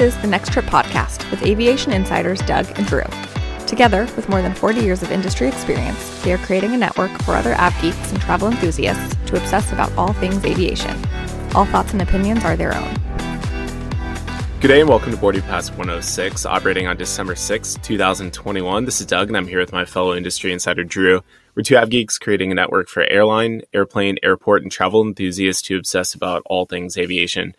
This is the Next Trip podcast with aviation insiders Doug and Drew. Together, with more than 40 years of industry experience, they are creating a network for other av geeks and travel enthusiasts to obsess about all things aviation. All thoughts and opinions are their own. Good day and welcome to Boarding Pass 106, operating on December 6, 2021. This is Doug and I'm here with my fellow industry insider Drew. We're two av geeks creating a network for airline, airplane, airport, and travel enthusiasts to obsess about all things aviation.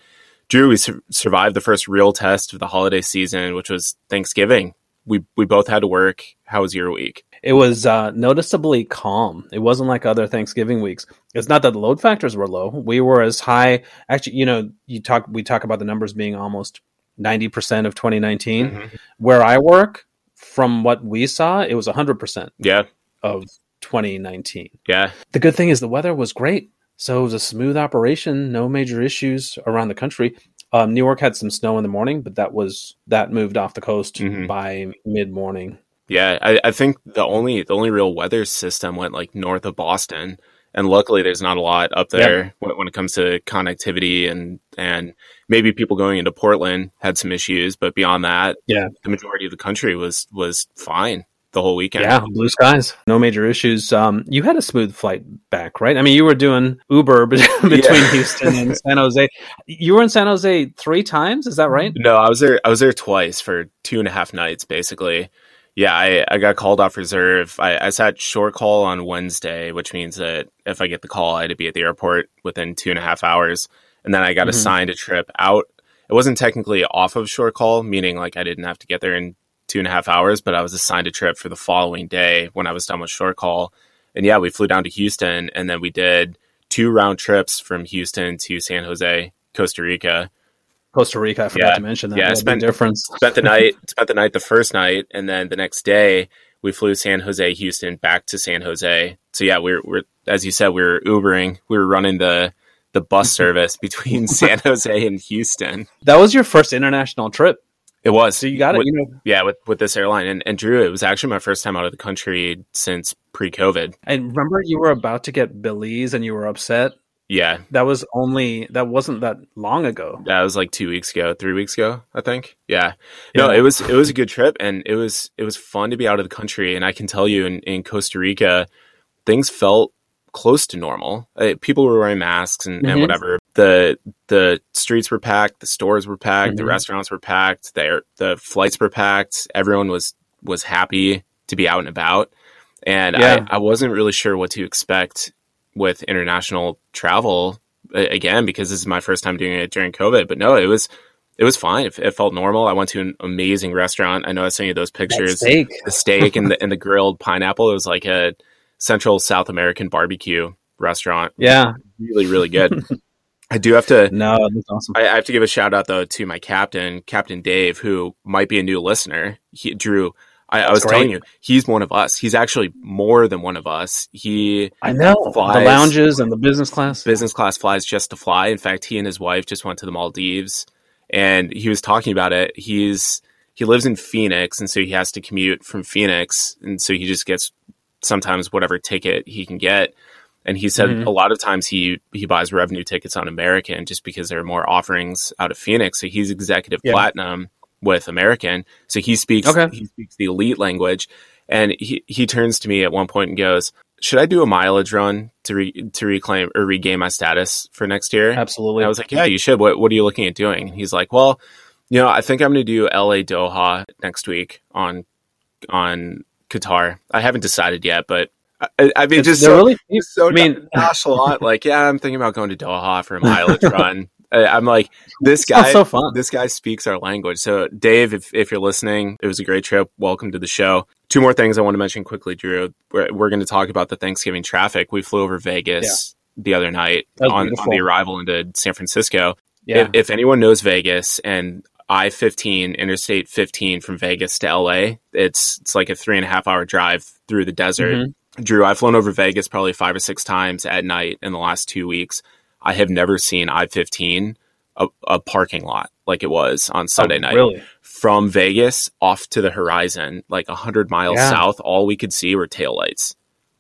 Drew, we su- survived the first real test of the holiday season, which was Thanksgiving. We we both had to work. How was your week? It was uh, noticeably calm. It wasn't like other Thanksgiving weeks. It's not that the load factors were low. We were as high. Actually, you know, you talk. We talk about the numbers being almost ninety percent of 2019. Mm-hmm. Where I work, from what we saw, it was hundred percent. Yeah. Of 2019. Yeah. The good thing is the weather was great. So it was a smooth operation, no major issues around the country. Um, Newark had some snow in the morning, but that was that moved off the coast mm-hmm. by mid morning. Yeah, I, I, think the only the only real weather system went like north of Boston, and luckily there's not a lot up there yep. when, when, it comes to connectivity and and maybe people going into Portland had some issues, but beyond that, yeah, the majority of the country was was fine the whole weekend. Yeah, blue skies, no major issues. Um, you had a smooth flight back, right? I mean, you were doing Uber between yeah. Houston and San Jose. You were in San Jose three times, is that right? No, I was there. I was there twice for two and a half nights, basically. Yeah, I, I got called off reserve. I, I sat short call on Wednesday, which means that if I get the call, I had to be at the airport within two and a half hours. And then I got mm-hmm. assigned a trip out. It wasn't technically off of short call, meaning like I didn't have to get there in two and a half hours, but I was assigned a trip for the following day when I was done with short call. And yeah, we flew down to Houston and then we did two round trips from Houston to San Jose, Costa Rica. Costa Rica, I forgot yeah. to mention that. Yeah, spent difference. spent the night, spent the night the first night, and then the next day we flew San Jose, Houston, back to San Jose. So yeah, we're we're as you said, we were Ubering, we were running the the bus service between San Jose and Houston. That was your first international trip. It was. So you got it. you know. Yeah, with with this airline and, and Drew, it was actually my first time out of the country since pre-COVID. And remember, you were about to get Belize, and you were upset. Yeah, that was only that wasn't that long ago. That was like two weeks ago, three weeks ago, I think. Yeah. yeah. No, it was it was a good trip, and it was it was fun to be out of the country. And I can tell you, in in Costa Rica, things felt close to normal. Uh, people were wearing masks and, mm-hmm. and, whatever. The the streets were packed, the stores were packed, mm-hmm. the restaurants were packed, the the flights were packed. Everyone was was happy to be out and about. And yeah. I, I wasn't really sure what to expect with international travel again because this is my first time doing it during COVID. But no, it was it was fine. It, it, felt normal. I went to an amazing restaurant. I know I sent you those pictures. Steak. The steak and the and the grilled pineapple. It was like a Central South American barbecue restaurant. Yeah, really, really good. I do have to. No, that's awesome. I, I, have to give a shout out though to my captain, Captain Dave, who might be a new listener. He, Drew, I, I was great. telling you, he's one of us. He's actually more than one of us. He, I know, flies, the lounges and the business class. Business class flies just to fly. In fact, he and his wife just went to the Maldives, and he was talking about it. He's he lives in Phoenix, and so he has to commute from Phoenix, and so he just gets sometimes whatever ticket he can get. And he said mm-hmm. a lot of times he he buys revenue tickets on American just because there are more offerings out of Phoenix. So he's executive yeah. platinum with American. So he speaks okay. he speaks the elite language. And he, he turns to me at one point and goes, Should I do a mileage run to re, to reclaim or regain my status for next year? Absolutely. And I was like, Yeah, you should. What what are you looking at doing? And he's like, Well, you know, I think I'm gonna do LA Doha next week on on Qatar. I haven't decided yet, but I, I mean, just so, really, so I mean, nonchalant. like, yeah, I'm thinking about going to Doha for a mileage run. I'm like, this guy, so fun. this guy speaks our language. So, Dave, if, if you're listening, it was a great trip. Welcome to the show. Two more things I want to mention quickly, Drew. We're, we're going to talk about the Thanksgiving traffic. We flew over Vegas yeah. the other night on, on, the arrival into San Francisco. Yeah. If, if anyone knows Vegas, and I 15, Interstate 15 from Vegas to LA. It's it's like a three and a half hour drive through the desert. Mm-hmm. Drew, I've flown over Vegas probably five or six times at night in the last two weeks. I have never seen I 15 a, a, parking lot like it was on Sunday oh, night. Really? From Vegas off to the horizon, like 100 miles yeah. south, all we could see were taillights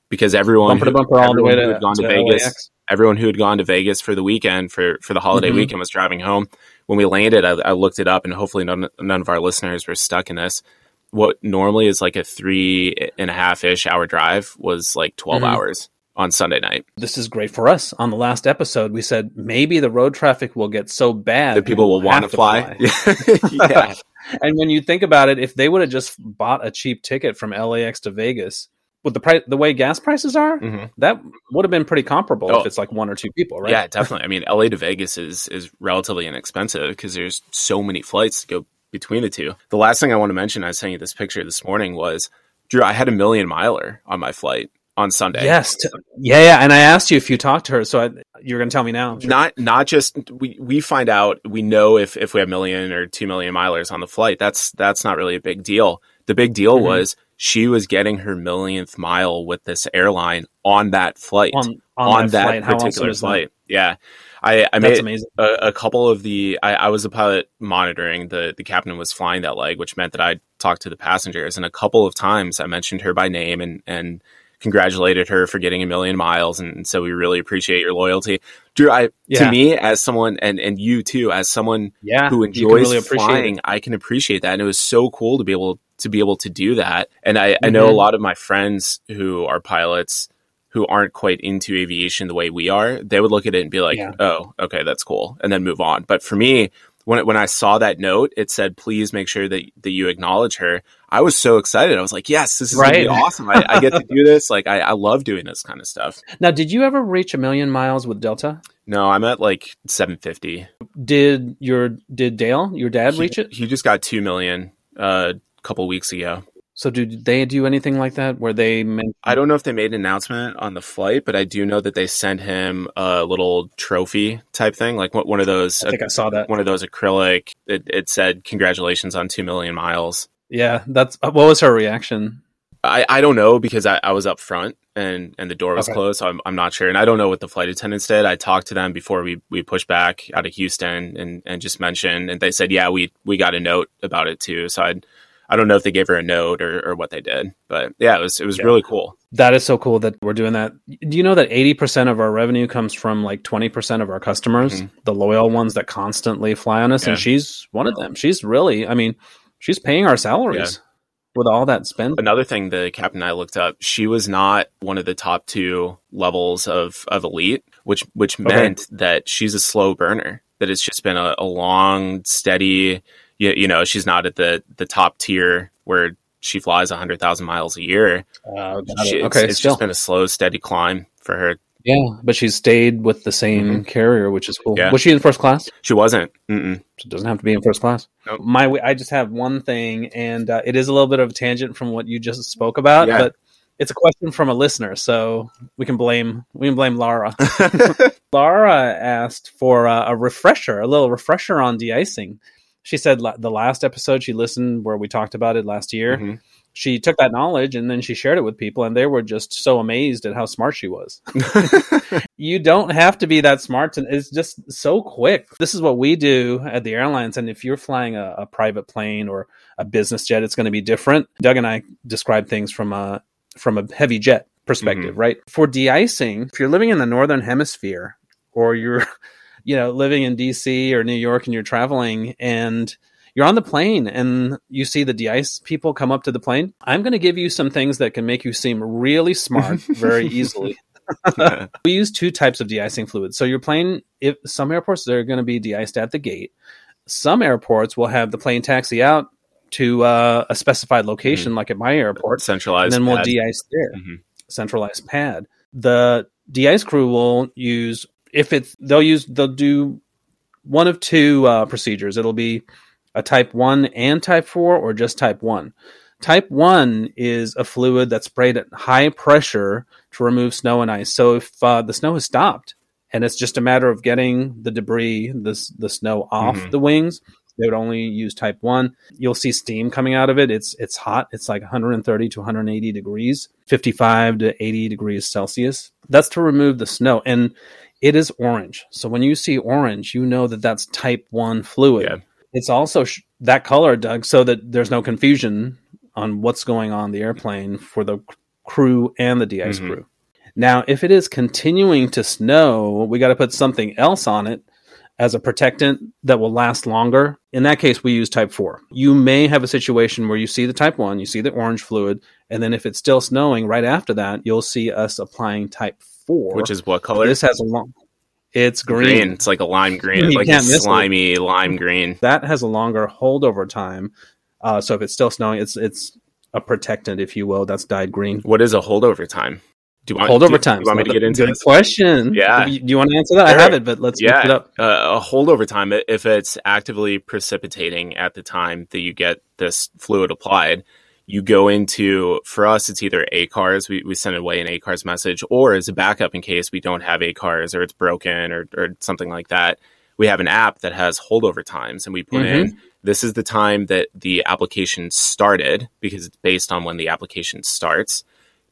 because everyone, bumper who, bumper all the way to, gone to, to Vegas, LAX. everyone who had gone to Vegas for the weekend for, for the holiday mm-hmm. weekend was driving home when we landed, I, I looked it up, and hopefully none, none of our listeners were stuck in this. What normally is like a three and a half ish hour drive was like 12 Mhm. hours on Sunday night. This is great for us. On the last episode, we said maybe the road traffic will get so bad That people will want to fly. yeah. and when you think about it, if they would have just bought a cheap ticket from LAX to Vegas, with the price, the way gas prices are, Mhm. that would have been pretty comparable Oh. if it's like one or two people, right? Yeah, definitely. I mean, LA to Vegas is is relatively inexpensive because there's so many flights to go between the two. The last thing I want to mention, I was sending you this picture this morning was Drew. I had a million miler on my flight on Sunday. Yes. T- yeah, yeah. And I asked you if you talked to her, so I, you're going to tell me now. Not not just we we find out we know if if we have million or two million milers on the flight. That's that's not really a big deal. The big deal Mhm. was she was getting her millionth mile with this airline on that flight on, on, on, that, flight. How awesome particular is that? flight. Yeah, I I That's made amazing. a, a couple of the I, I was a pilot monitoring the the captain was flying that leg, which meant that I talked to the passengers, and a couple of times I mentioned her by name and and congratulated her for getting a million miles, and so we really appreciate your loyalty, Drew. I Yeah. to me as someone and and you too as someone Yeah. who enjoys really flying. I can appreciate that, and it was so cool to be able to be able to do that. And I, I know a Mhm. lot of my friends who are pilots who aren't quite into aviation the way we are, they would look at it and be like, Yeah. "Oh, okay, that's cool," and then move on. But for me, when when I saw that note, it said, "Please make sure that that you acknowledge her." I was so excited. I was like, "Yes, this is Right. awesome! I, I get to do this. Like, I, I love doing this kind of stuff." Now, did you ever reach a million miles with Delta? No, I'm at like 750. Did your did Dale, your dad, reach it? He just got two million uh, couple weeks ago. So, did they do anything like that where they meant? I don't know if they made an announcement on the flight, but I do know that they sent him a little trophy type thing, like one one of those, I think I saw that. one of those acrylic. It, it said "Congratulations on two million miles." Yeah, that's uh, what was her reaction? I, I don't know because I, I was up front and, and the door was Okay. closed, so I'm, I'm not sure. And I don't know what the flight attendants did. I talked to them before we, we pushed back out of Houston and, and just mentioned, and they said, yeah, we, we got a note about it too. So I I don't know if they gave her a note or, or what they did, but yeah, it was it was Yeah. really cool. That is so cool that we're doing that. Do you know that 80% of our revenue comes from like 20% of our customers, Mhm. the loyal ones that constantly fly on us? Yeah. And she's one of them. She's really, I mean, she's paying our salaries with all that spend. Another thing the captain and I looked up, she was not one of the top two levels of, of elite, which which Okay. meant that she's a slow burner. That it's just been a, a long, steady. You, you know, she's not at the the top tier where she flies hundred thousand miles a year. Uh, She, it. okay, it's still. just been a slow, steady climb for her. yeah, but she's stayed with the same carrier, which is cool. Mm-hmm. Yeah. Was she in first class? She wasn't. Mm-mm. She doesn't have to be in first class. Nope. My, I just have one thing, and uh, it is a little bit of a tangent from what you just spoke about, Yeah. but it's a question from a listener, so we can blame we can blame Laura. Laura asked for uh, a refresher, a little refresher on de-icing. She said la- the last episode she listened where we talked about it last year. Mhm. She took that knowledge and then she shared it with people, and they were just so amazed at how smart she was. you don't have to be that smart, and it's just so quick. This is what we do at the airlines, and if you're flying a, a private plane or a business jet, it's going to be different. Doug and I describe things from a from a heavy jet perspective, right? For de-icing, if you're living in the northern hemisphere or you're you know living in DC or New York and you're traveling and you're on the plane and you see the de-ice people come up to the plane, I'm going to give you some things that can make you seem really smart very easily. we use two types of de-icing fluids. So your plane, if some airports they're going to be de-iced at the gate. Some airports will have the plane taxi out to uh, a specified location, like at my airport, centralized, and then we'll pad. de-ice there Mhm. centralized pad. The de-ice crew will use if it's they'll use they'll do one of two uh, procedures. It'll be a type one and type four, or just type one. Type one is a fluid that's sprayed at high pressure to remove snow and ice. So if uh, the snow has stopped and it's just a matter of getting the debris, the the snow off Mhm. the wings, they would only use type one. You'll see steam coming out of it. It's it's hot. It's like 130 to 180 degrees, 55 to 80 degrees Celsius. That's to remove the snow, and it is orange. So when you see orange, you know that that's type one fluid. Yeah. It's also sh- that color, Doug, so that there's no confusion on what's going on the airplane for the crew and the de-ice Mhm. crew. Now, if it is continuing to snow, we got to put something else on it as a protectant that will last longer. In that case, we use type 4. You may have a situation where you see the type 1, you see the orange fluid, and then if it's still snowing right after that, you'll see us applying type 4. Which is what color? This has a long. It's green. green. It's like a lime green. It's like a slimy it. lime green. That has a longer holdover time. Uh, so if it's still snowing, it's it's a protectant, if you will. That's dyed green. What is a holdover time? Do you want holdover time? Do you want me to get into good this? question? Yeah. Do you, do you, want to answer that? Sure. I have it, but let's yeah. look it up. Uh, a holdover time, if it's actively precipitating at the time that you get this fluid applied, you go into for us it's either ACARS we, we send away an ACARS message or as a backup in case we don't have ACARS or it's broken or, or something like that we have an app that has holdover times and we put mm-hmm. in this is the time that the application started because it's based on when the application starts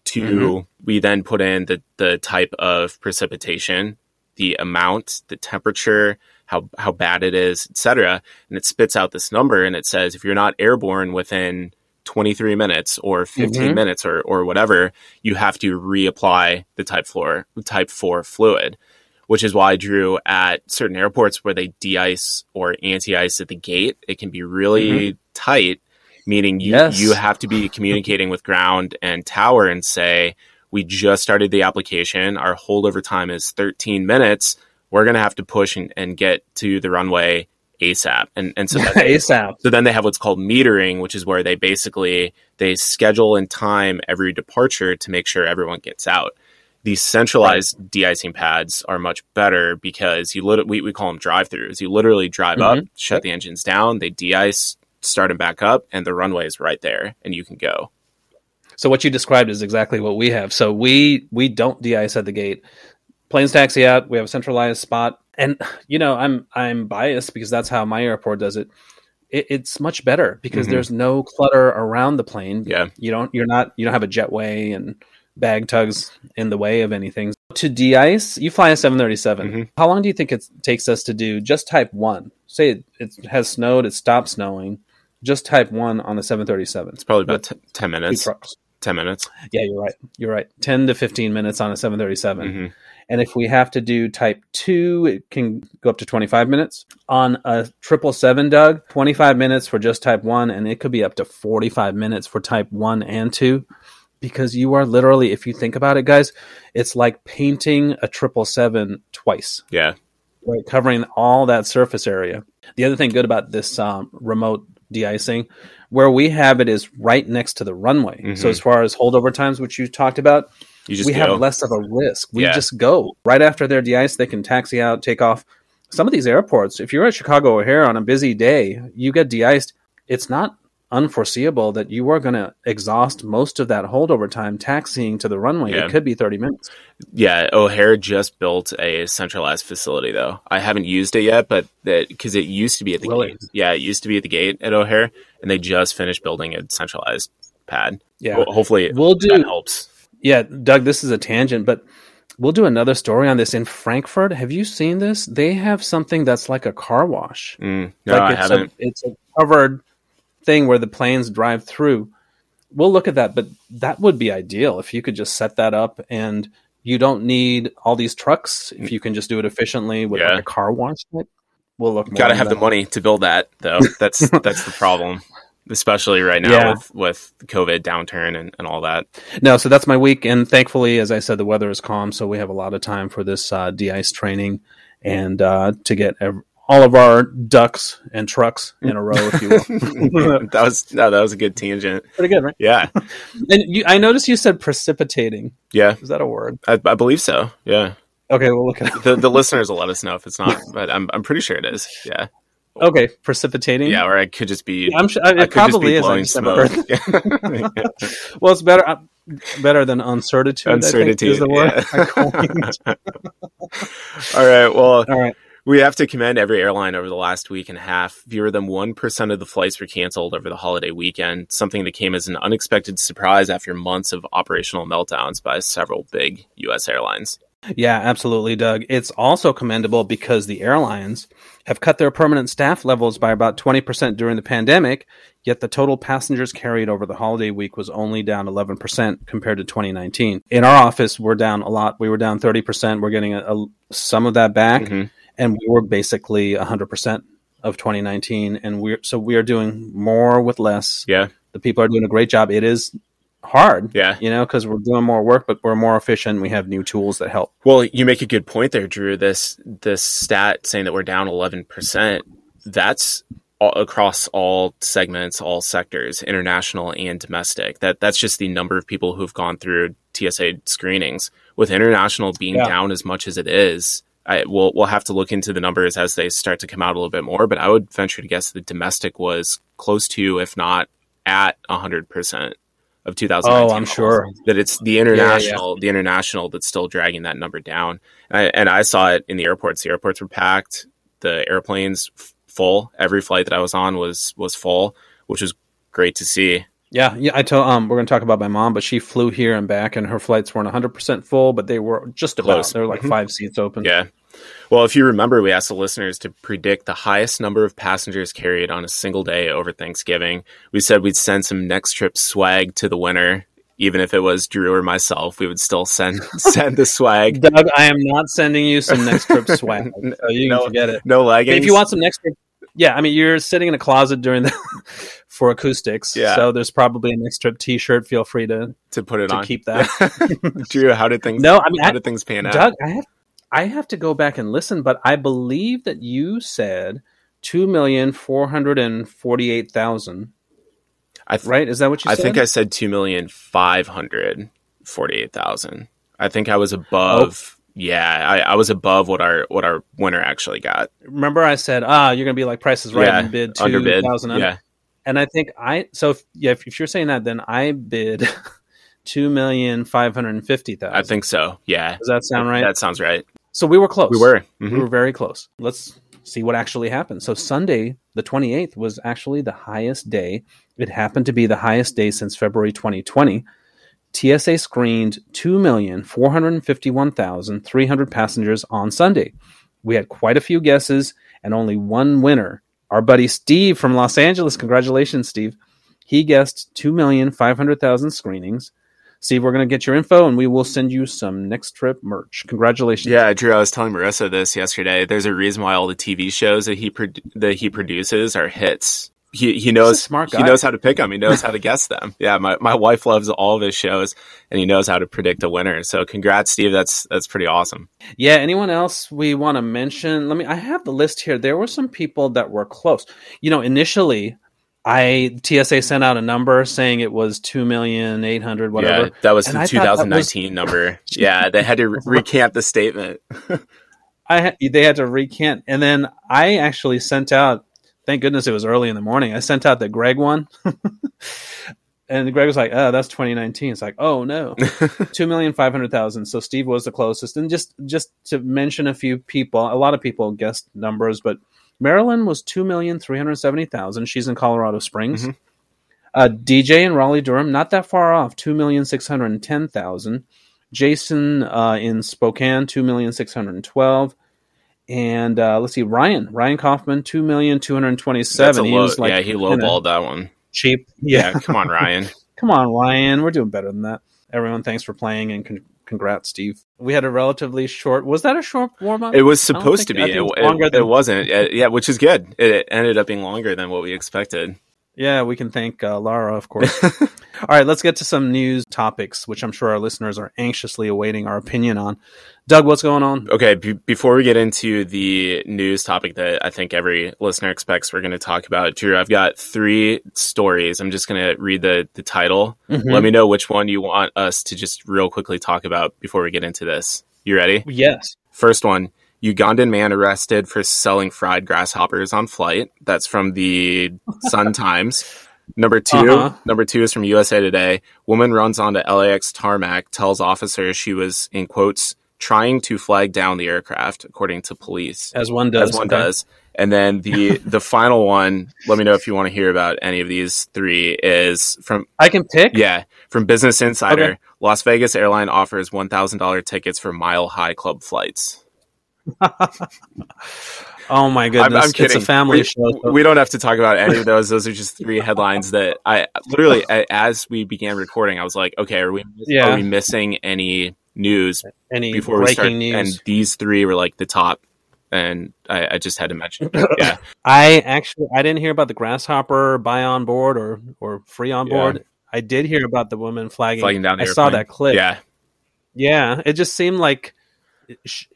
to mm-hmm. we then put in the, the type of precipitation the amount the temperature how how bad it is etc and it spits out this number and it says if you're not airborne within 23 minutes or 15 mm-hmm. minutes or, or whatever, you have to reapply the type 4, type 4 fluid, which is why Drew at certain airports where they de-ice or anti-ice at the gate, it can be really mm-hmm. tight, meaning you, yes. you have to be communicating with ground and tower and say, we just started the application. Our holdover time is 13 minutes. We're going to have to push and, and get to the runway ASAP. And and so they, ASAP. So then they have what's called metering, which is where they basically they schedule and time every departure to make sure everyone gets out. These centralized right. de-icing pads are much better because you lit- we, we call them drive-throughs. You literally drive mm-hmm. up, shut yep. the engines down, they de-ice, start them back up, and the runway is right there, and you can go. So what you described is exactly what we have. So we we don't de-ice at the gate. Planes taxi out. We have a centralized spot and you know i'm i'm biased because that's how my airport does it, it it's much better because mm-hmm. there's no clutter around the plane. Yeah. You don't you're not you don't have a jetway and bag tugs in the way of anything. To de-ice you fly a 737 mm-hmm. how long do you think it takes us to do just type 1 say it, it has snowed it stopped snowing. Just type 1 on the 737 it's probably about t- 10 minutes. 10 minutes. Yeah you're right. You're right. 10 to 15 minutes on a 737 mm-hmm. And if we have to do type two, it can go up to 25 minutes. On a 777, Doug, 25 minutes for just type one, and it could be up to 45 minutes for type one and two. Because you are literally, if you think about it, guys, it's like painting a 777 twice. Yeah. Right, covering all that surface area. The other thing good about this um, remote de-icing where we have it is right next to the runway. Mm-hmm. So as far as holdover times, which you talked about, we go. have less of a risk. We yeah. just go right after they're de-iced. They can taxi out, take off. Some of these airports, if you're at Chicago O'Hare on a busy day, you get de-iced. It's not unforeseeable that you are going to exhaust most of that holdover time taxiing to the runway. Yeah. It could be 30 minutes. Yeah, O'Hare just built a centralized facility though. I haven't used it yet, but that because it used to be at the really? gate. Yeah, it used to be at the gate at O'Hare, and they just finished building a centralized pad. Yeah, well, hopefully we'll do helps yeah, Doug, this is a tangent, but we'll do another story on this in Frankfurt. Have you seen this? They have something that's like a car wash. Mm, no, like it's I haven't. A, it's a covered thing where the planes drive through. We'll look at that, but that would be ideal if you could just set that up and you don't need all these trucks. If you can just do it efficiently with yeah. like a car wash, we'll look. Got to have the money to build that, though. That's that's the problem especially right now yeah. with, with COVID downturn and, and all that. No, so that's my week. And thankfully, as I said, the weather is calm. So we have a lot of time for this uh, de-ice training and uh, to get ev- all of our ducks and trucks in a row, if you will. that was no, that was a good tangent. Pretty good, right? Yeah. and you, I noticed you said precipitating. Yeah. Is that a word? I, I believe so. Yeah. Okay, we'll look at the the listeners will let us know if it's not, but I'm I'm pretty sure it is. Yeah. Okay, precipitating. Yeah, or I could just be. I'm sure it probably is. Blowing smoke. well, it's better uh, better than uncertitude. Uncertitude is the word. Yeah. All right. Well. All right. We have to commend every airline over the last week and a half. Fewer than 1% of the flights were canceled over the holiday weekend, something that came as an unexpected surprise after months of operational meltdowns by several big U.S. airlines. Yeah, absolutely, Doug. It's also commendable because the airlines have cut their permanent staff levels by about 20% during the pandemic, yet the total passengers carried over the holiday week was only down 11% compared to 2019. In our office, we're down a lot. We were down 30%. We're getting a, a, some of that back. Mm-hmm. and we were basically 100% of 2019 and we're so we are doing more with less Yeah. the people are doing a great job it is hard Yeah. you know because we're doing more work but we're more efficient we have new tools that help Well, you make a good point there, Drew. This this stat saying that we're down 11%, that's all, across all segments, all sectors, international and domestic. That that's just the number of people who've gone through TSA screenings. With international being Yeah. down as much as it is, I, we'll we'll have to look into the numbers as they start to come out a little bit more. But I would venture to guess that domestic was close to, if not at, 100% of 2019. Oh, I'm sure. that it's the international, the international that's still dragging that number down. And I, and I saw it in the airports. The airports were packed. The airplanes f- full. Every flight that I was on was was full, which was great to see. yeah yeah i told um we're going to talk about my mom but she flew here and back and her flights weren't 100% full but they were just about Close. there were like Mhm. five seats open Yeah. Well, if you remember, we asked the listeners to predict the highest number of passengers carried on a single day over Thanksgiving. We said we'd send some next trip swag to the winner, even if it was Drew or myself. We would still send send the swag. doug i am not sending you some next trip swag so you can No, forget it No But leggings. if you want some next trip yeah i mean you're sitting in a closet during the for acoustics Yeah. so there's probably a next trip t-shirt feel free to to put it to on, keep that Drew, how did things? no i mean how I, did things pan out? Doug, I have I have to go back and listen, but I believe that you said two million four hundred and forty eight thousand. I th- Right? Is that what you said? I said? think I said two million five hundred forty-eight thousand. I think I was above. Oh. Yeah, I, I was above what our what our winner actually got. remember I said, ah, you're gonna be like prices right yeah, and bid two underbid. Yeah, And I think I so if, yeah, if, if you're saying that, then I bid two million five hundred and fifty thousand. I think so. Yeah, Does that sound right? That sounds right. So we were close. We were. We Mhm. were very close. Let's see what actually happened. So Sunday, the 28th, was actually the highest day. It happened to be the highest day since February 2020. TSA screened 2,451,300 passengers on Sunday. We had quite a few guesses and only one winner. Our buddy Steve from Los Angeles. Congratulations, Steve. He guessed 2,500,000 screenings. Steve, we're going to get your info and we will send you some next trip merch. Congratulations. Yeah, Drew. I was telling Marissa this yesterday. There's a reason why all the TV shows that he pro- that he produces are hits. He he knows smart he knows how to pick them. He knows how to guess them. Yeah, my, my wife loves all of his shows, and he knows how to predict a winner. So congrats, Steve. That's that's pretty awesome. Yeah, anyone else we want to mention? Let me I have the list here. There were some people that were close. You know, initially I TSA sent out a number saying it was 2,800 whatever. Yeah, that was And the I thought that 2019 number. Yeah, they had to re- recant the statement. I they had to recant and then I actually sent out thank goodness it was early in the morning. I sent out the Greg one. and Greg was like, "Oh, that's 2019." It's like, "Oh no." 2,500,000. So Steve was the closest. And just just to mention a few people, a lot of people guessed numbers, but Marilyn was 2,370,000. She's in Colorado Springs. Mhm. Uh, DJ in Raleigh Durham, not that far off, 2,610,000. Jason uh, in Spokane, 2,612. And uh, let's see, Ryan, Ryan Kaufman, 2,227. That's a He low. was like, yeah, he lowballed that one. cheap. Yeah, come on, Ryan. Come on, Ryan. We're doing better than that. Everyone, thanks for playing and con- congrats, Steve. We had a relatively short. Was that a short warm up? It was supposed to be. It, longer it, than- it wasn't. It- yeah, which is good. It ended up being longer than what we expected. Yeah, we can thank uh, Lara, of course. All right, let's get to some news topics, which I'm sure our listeners are anxiously awaiting our opinion on. Doug, what's going on? Okay, b- before we get into the news topic that I think every listener expects we're going to talk about, Drew, I've got three stories. I'm just going to read the, the title. Mhm. Let me know which one you want us to just real quickly talk about before we get into this. You ready? Yes. First one Ugandan man arrested for selling fried grasshoppers on flight. That's from the Sun Times. Number 2 Uh-huh. number two is from USA Today. Woman runs onto LAX tarmac, tells officers she was in quotes trying to flag down the aircraft, according to police. As one does. As one okay. does. And then the the final one, let me know if you want to hear about any of these three, is from I can pick? yeah, from Business Insider. Okay. Las Vegas airline offers one thousand dollar tickets for mile high club flights. Oh, my goodness. I'm, I'm kidding. It's a family we, show. so- We don't have to talk about any of those. Those are just three headlines that I literally, as we began recording, I was like, okay, are we Yeah. are we missing any news Any before we start? news? And these three were like the top and I, I just had to mention. Yeah, I actually I didn't hear about the grasshopper buy on board or or free on board. Yeah. I did hear about the woman flagging. Flagging down. I saw that clip. Yeah, yeah. It just seemed like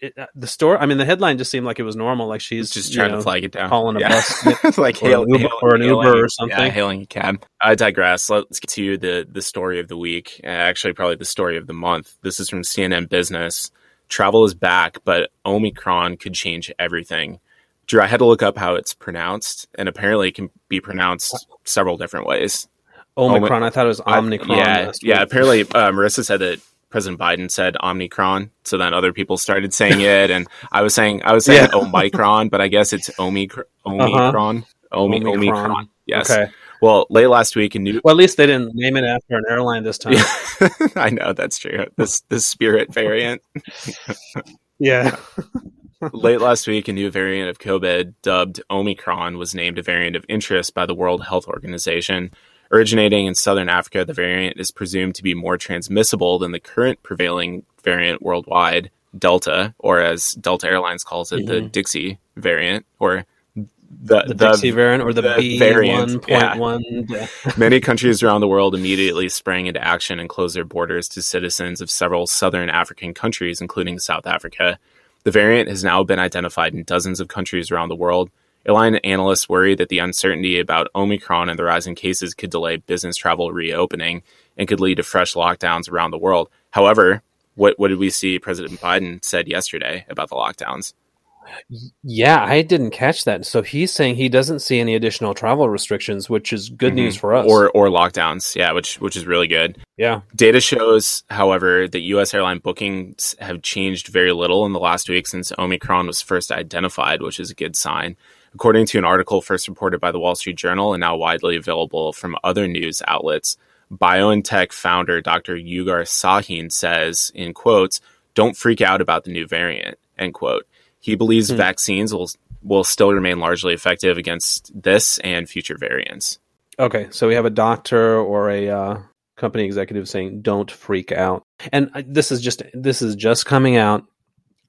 it, uh, the store. I mean, the headline just seemed like it was normal. Like she's just trying know, to flag it down, calling a yeah. bus, like or, hail, an Uber, or an hailing, Uber or something, yeah, hailing a cab. I digress. Let's get to the the story of the week. Actually, probably the story of the month. This is from CNN Business. Travel is back, but Omicron could change everything. Drew, I had to look up how it's pronounced, and apparently it can be pronounced several different ways. Omicron. Omi- I thought it was Omicron. yeah, yeah. Apparently, uh, Marissa said that President Biden said Omicron, so then other people started saying it, and I was saying I was saying yeah. Omicron, but I guess it's Omicron. Omicron. Uh-huh. Omi- Omicron. Omicron. Yes. Okay. Well, late last week, a new. Well, at least they didn't name it after an airline this time. I know that's true. This the Spirit variant. yeah. Late last week, a new variant of COVID dubbed Omicron was named a variant of interest by the World Health Organization. Originating in southern Africa, the variant is presumed to be more transmissible than the current prevailing variant worldwide, Delta, or as Delta Airlines calls it, mm-hmm. the Dixie variant, or the, the, the Dixie variant or the, the B variant. Yeah. Many countries around the world immediately sprang into action and closed their borders to citizens of several southern African countries, including South Africa. The variant has now been identified in dozens of countries around the world, Airline analysts worry that the uncertainty about Omicron and the rising cases could delay business travel reopening and could lead to fresh lockdowns around the world. However, what, what did we see President Biden said yesterday about the lockdowns? Yeah, I didn't catch that. So he's saying he doesn't see any additional travel restrictions, which is good mm-hmm. news for us. Or or lockdowns, yeah, which which is really good. Yeah. Data shows, however, that US airline bookings have changed very little in the last week since Omicron was first identified, which is a good sign. According to an article first reported by the Wall Street Journal and now widely available from other news outlets, BioNTech founder Dr. Ugur Sahin says, in quotes, don't freak out about the new variant, end quote. He believes hmm. vaccines will will still remain largely effective against this and future variants. Okay, so we have a doctor or a uh, company executive saying, "Don't freak out." And uh, this is just this is just coming out.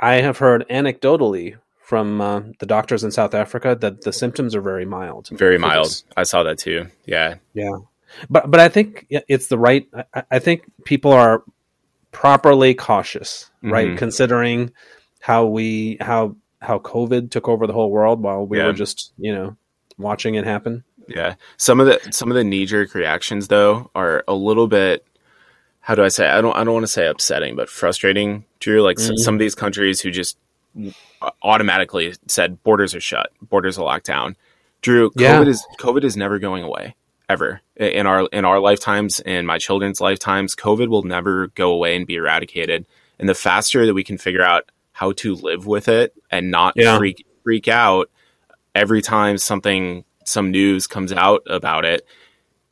I have heard anecdotally from uh, the doctors in South Africa that the symptoms are very mild. Very mild. This. I saw that too. Yeah. Yeah. But but I think it's the right. I, I think people are properly cautious, right? Mm-hmm. Considering how we how how COVID took over the whole world while we yeah. were just you know watching it happen. Yeah. Some of the some of the knee jerk reactions though are a little bit. How do I say? I don't. I don't want to say upsetting, but frustrating. Drew, like mm-hmm. some of these countries who just automatically said borders are shut, borders are locked down. Drew, yeah. COVID is COVID is never going away ever in our in our lifetimes, in my children's lifetimes. COVID will never go away and be eradicated. And the faster that we can figure out how to live with it and not yeah. freak freak out every time something some news comes out about it,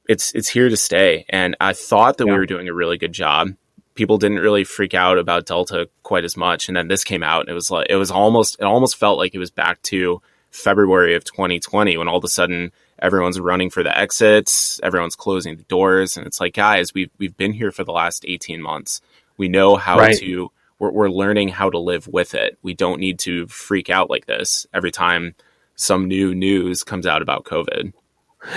it's it's here to stay. And I thought that yeah. we were doing a really good job people didn't really freak out about Delta quite as much. And then this came out, and it was like it was almost it almost felt like it was back to February of 2020 when all of a sudden everyone's running for the exits, everyone's closing the doors, and it's like, guys, we've we've been here for the last 18 months. We know how right. to. We're, we're learning how to live with it. We don't need to freak out like this every time some new news comes out about COVID.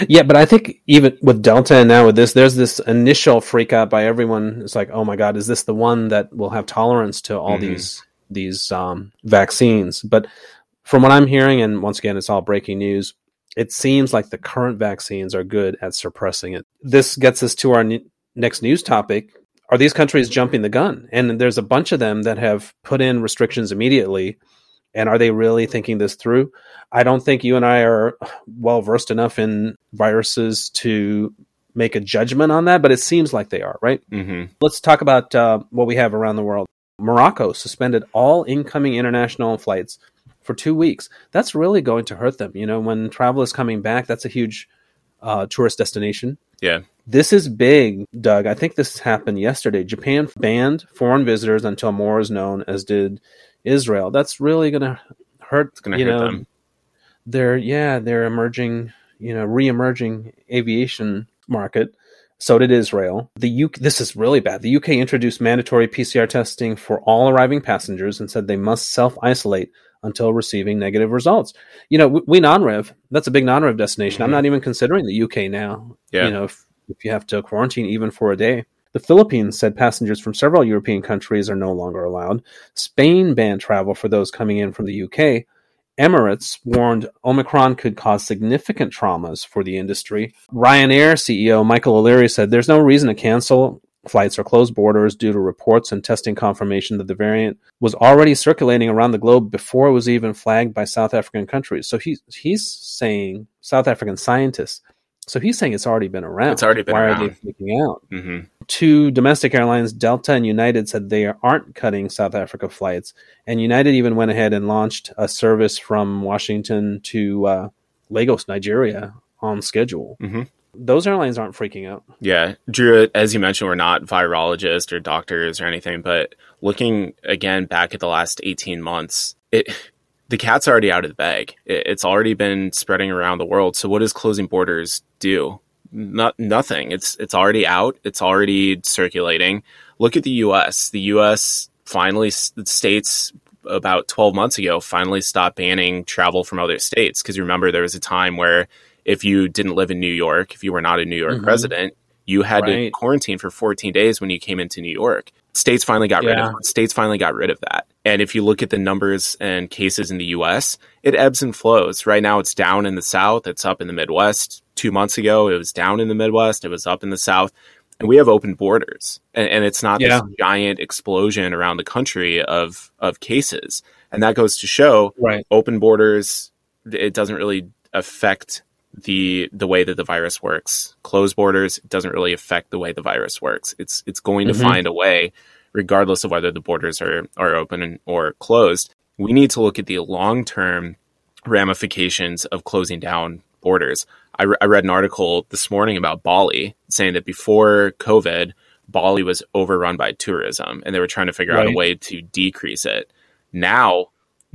Yeah, but I think even with Delta and now with this, there's this initial freak out by everyone. It's like, oh my god, is this the one that will have tolerance to all mm-hmm. these these um, vaccines? But from what I'm hearing, and once again, it's all breaking news. It seems like the current vaccines are good at suppressing it. This gets us to our n- next news topic. Are these countries jumping the gun? And there's a bunch of them that have put in restrictions immediately. And are they really thinking this through? I don't think you and I are well versed enough in viruses to make a judgment on that, but it seems like they are, right? Mm-hmm. Let's talk about uh, what we have around the world. Morocco suspended all incoming international flights for two weeks. That's really going to hurt them. You know, when travel is coming back, that's a huge uh, tourist destination. Yeah. This is big, Doug. I think this happened yesterday. Japan banned foreign visitors until more is known, as did Israel. That's really going to hurt. It's going to hurt know, them they're yeah they're emerging you know re-emerging aviation market so did Israel. The UK, this is really bad. The UK introduced mandatory PCR testing for all arriving passengers and said they must self isolate until receiving negative results. You know, we, we non-rev, that's a big non-rev destination. Mm-hmm. I'm not even considering the UK now. Yeah. You know, if, if you have to quarantine even for a day. The Philippines said passengers from several European countries are no longer allowed. Spain banned travel for those coming in from the UK. Emirates warned Omicron could cause significant traumas for the industry. Ryanair CEO Michael O'Leary said there's no reason to cancel flights or close borders due to reports and testing confirmation that the variant was already circulating around the globe before it was even flagged by South African countries. So he's he's saying South African scientists. So he's saying it's already been around. It's already been Why around. are they freaking out? Mm-hmm. Two domestic airlines, Delta and United, said they aren't cutting South Africa flights, and United even went ahead and launched a service from Washington to uh, Lagos, Nigeria, on schedule. Mm-hmm those airlines aren't freaking out. Yeah. Drew, as you mentioned, we're not virologists or doctors or anything, but looking again back at the last 18 months, it the cat's already out of the bag. It, it's already been spreading around the world. So what does closing borders do? Not nothing. It's it's already out. It's already circulating. Look at the US. The US finally states about 12 months ago finally stopped banning travel from other states because remember there was a time where if you didn't live in New York, if you were not a New York mm-hmm. resident, you had right. to quarantine for 14 days when you came into New York. States finally got yeah. rid of states finally got rid of that. And if you look at the numbers and cases in the US, it ebbs and flows. Right now it's down in the south, it's up in the Midwest. 2 months ago it was down in the Midwest, it was up in the south. And we have open borders. And, and it's not yeah. this giant explosion around the country of of cases. And that goes to show right. open borders it doesn't really affect the the way that the virus works. Closed borders doesn't really affect the way the virus works. It's it's going to mm-hmm. find a way, regardless of whether the borders are are open or closed. We need to look at the long term ramifications of closing down borders. I, re- I read an article this morning about Bali saying that before COVID, Bali was overrun by tourism, and they were trying to figure right. out a way to decrease it. Now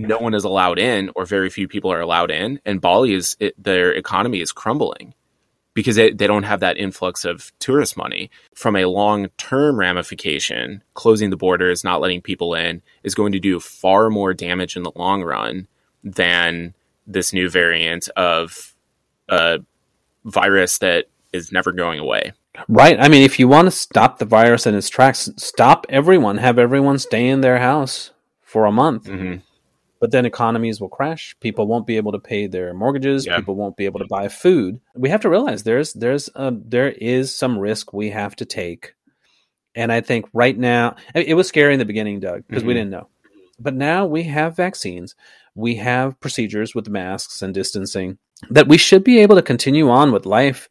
no one is allowed in or very few people are allowed in and bali is it, their economy is crumbling because they, they don't have that influx of tourist money from a long-term ramification closing the borders not letting people in is going to do far more damage in the long run than this new variant of a virus that is never going away Right. I mean, if you want to stop the virus in its tracks, stop everyone. Have everyone stay in their house for a month. Mm-hmm but then economies will crash people won't be able to pay their mortgages yeah. people won't be able to buy food we have to realize there's there's a, there is some risk we have to take and i think right now it was scary in the beginning doug because mm-hmm. we didn't know but now we have vaccines we have procedures with masks and distancing that we should be able to continue on with life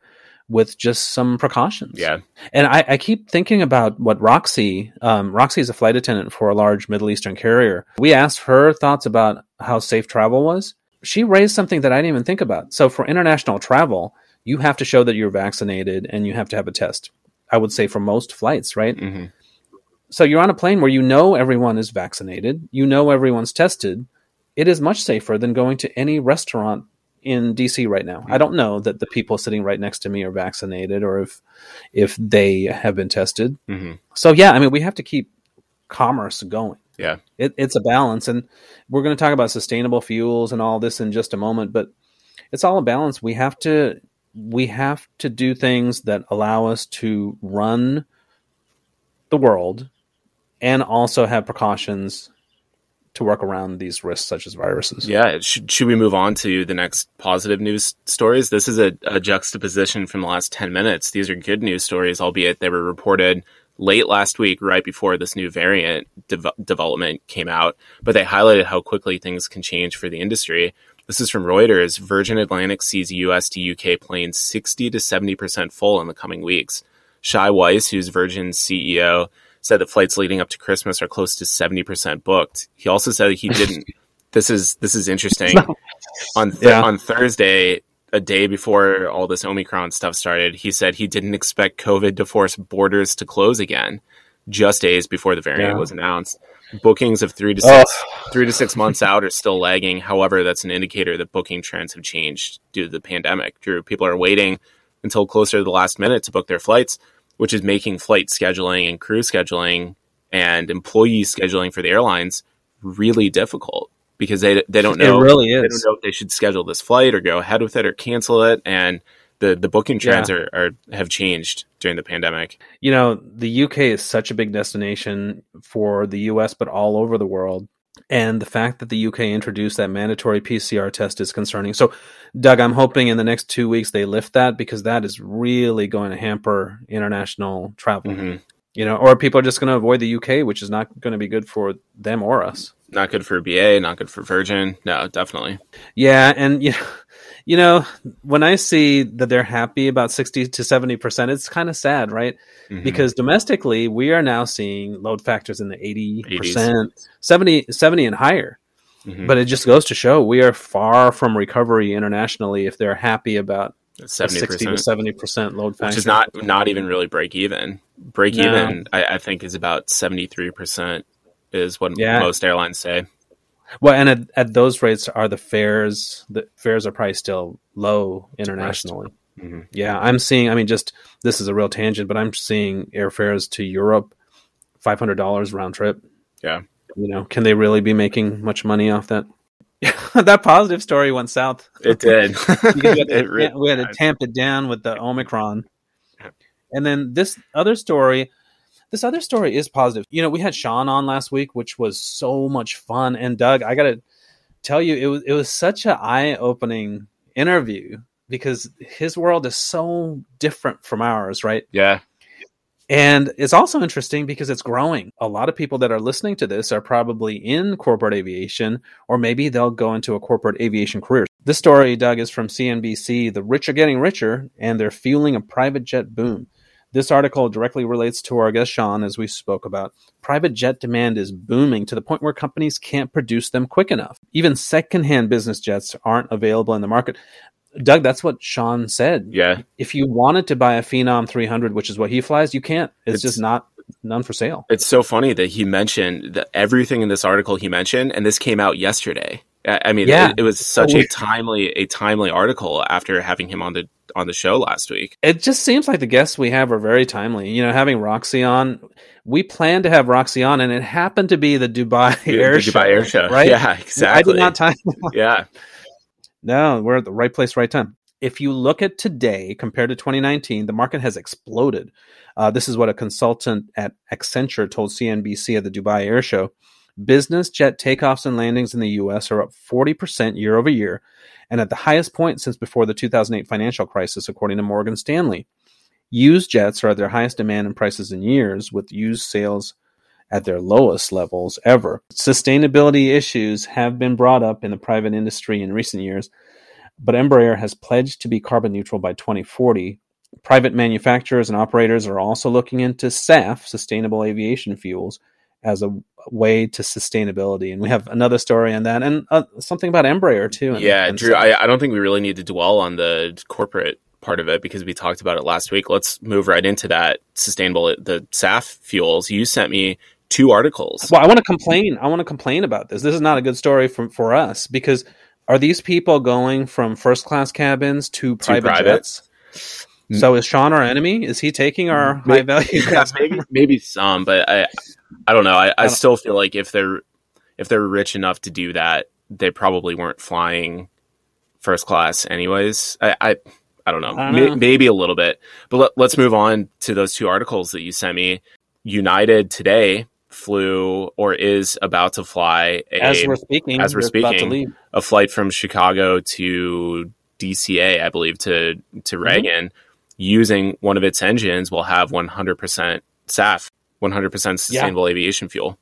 with just some precautions. Yeah. And I, I keep thinking about what Roxy, um, Roxy is a flight attendant for a large Middle Eastern carrier. We asked her thoughts about how safe travel was. She raised something that I didn't even think about. So for international travel, you have to show that you're vaccinated and you have to have a test. I would say for most flights, right? Mm-hmm. So you're on a plane where you know everyone is vaccinated, you know everyone's tested. It is much safer than going to any restaurant in DC right now. I don't know that the people sitting right next to me are vaccinated or if if they have been tested. Mm-hmm. So yeah, I mean, we have to keep commerce going. Yeah, it, it's a balance, and we're going to talk about sustainable fuels and all this in just a moment. But it's all a balance. We have to we have to do things that allow us to run the world and also have precautions to work around these risks such as viruses. Yeah. Should, should we move on to the next positive news stories? This is a, a juxtaposition from the last 10 minutes. These are good news stories, albeit they were reported late last week, right before this new variant de- development came out, but they highlighted how quickly things can change for the industry. This is from Reuters. Virgin Atlantic sees US to UK planes 60 to 70% full in the coming weeks. Shai Weiss, who's Virgin's CEO, said that flights leading up to Christmas are close to 70% booked. He also said he didn't this is this is interesting. on th- yeah. on Thursday, a day before all this Omicron stuff started, he said he didn't expect COVID to force borders to close again just days before the variant yeah. was announced. Bookings of three to six oh. three to six months out are still lagging. However, that's an indicator that booking trends have changed due to the pandemic. Drew, people are waiting until closer to the last minute to book their flights which is making flight scheduling and crew scheduling and employee scheduling for the airlines really difficult. because they they don't know It really they is. don't know if they should schedule this flight or go ahead with it or cancel it and the the booking trends are, are have changed during the pandemic. You know, the UK is such a big destination for the US, but all over the world. And the fact that the UK introduced that mandatory PCR test is concerning. So, Doug, I'm hoping in the next two weeks they lift that because that is really going to hamper international travel. Mhm. You know, or people are just going to avoid the UK, which is not going to be good for them or us. Not good for BA, not good for Virgin. No, definitely. Yeah, and you know, you know, when I see that they're happy about sixty to seventy percent, it's kind of sad, right? Mhm. Because domestically, we are now seeing load factors in the eighty percent, 70, 70 and higher. Mhm. But it just goes to show we are far from recovery internationally if they're happy about a seventy sixty to percent, seventy percent load factor. which is not not even really break even. Break No. even, I, I think, is about seventy three percent. Is what Yeah. most airlines say. Well, and at, at those rates, are the fares? The fares are probably still low internationally. Mhm. Yeah, I'm seeing. I mean, just this is a real tangent, but I'm seeing airfares to Europe, five hundred dollars round trip. Yeah. You know, can they really be making much money off that? that positive story went south. It did. We, had to, It really we had to tamp it down with the Omicron. And then this other story, this other story is positive. You know, we had Sean on last week, which was so much fun. And Doug, I got to tell you, it was it was such an eye opening interview because his world is so different from ours, right? Yeah. And it's also interesting because it's growing. A lot of people that are listening to this are probably in corporate aviation, or maybe they'll go into a corporate aviation career. This story, Doug, is from CNBC. The rich are getting richer, and they're fueling a private jet boom. This article directly relates to our guest Sean, as we spoke about. Private jet demand is booming to the point where companies can't produce them quick enough. Even secondhand business jets aren't available in the market. Doug, that's what Sean said Yeah. if you wanted to buy a Phenom 300, which is what he flies, you can't. It's, It's- just not none for sale. It's so funny that he mentioned that everything in this article he mentioned, and this came out yesterday. I mean, Yeah. it, it was such a timely, a timely article after having him on the on the show last week. It just seems like the guests we have are very timely. You know, having Roxy on, we planned to have Roxy on, and it happened to be the Dubai The- Air the Show, Dubai Air Show, right? Yeah, exactly. I did not time. yeah, No, we're at the right place, right time. If you look at today compared to 2019, the market has exploded. Uh, this is what a consultant at Accenture told CNBC at the Dubai Air Show. Business jet takeoffs and landings in the U.S. are up 40% year over year, and at the highest point since before the 2008 financial crisis, according to Morgan Stanley. Used jets are at their highest demand and prices in years, with used sales at their lowest levels ever. Sustainability issues have been brought up in the private industry in recent years, but Embraer has pledged to be carbon neutral by 2040. Private manufacturers and operators are also looking into SAF, sustainable aviation fuels, as a way to sustainability. And we have another story on that and uh, something about Embraer too. and- yeah, and Drew. I, I don't think we really need to dwell on the corporate part of it because we talked about it last week. Let's move right into that sustainable the SAF fuels. You sent me two articles. Well, I want to complain. I want to complain about this. This is not a good story for for us because are these people going from first class cabins to private private? jets? So is Sean our enemy? Is he taking our May- high value? yeah, maybe maybe some, but I I don't know. I, I don't- still feel like if they're if they're rich enough to do that, they probably weren't flying first class anyways. I I, I don't know. I don't know. maybe a little bit. But let, let's move on to those two articles that you sent me. United today flew or is about to fly a, As we're speaking, as we're they're about to speaking, a flight from Chicago to DCA, I believe, to to Mm-hmm. Reagan, using one of its engines will have 100% SAF, 100% sustainable aviation fuel.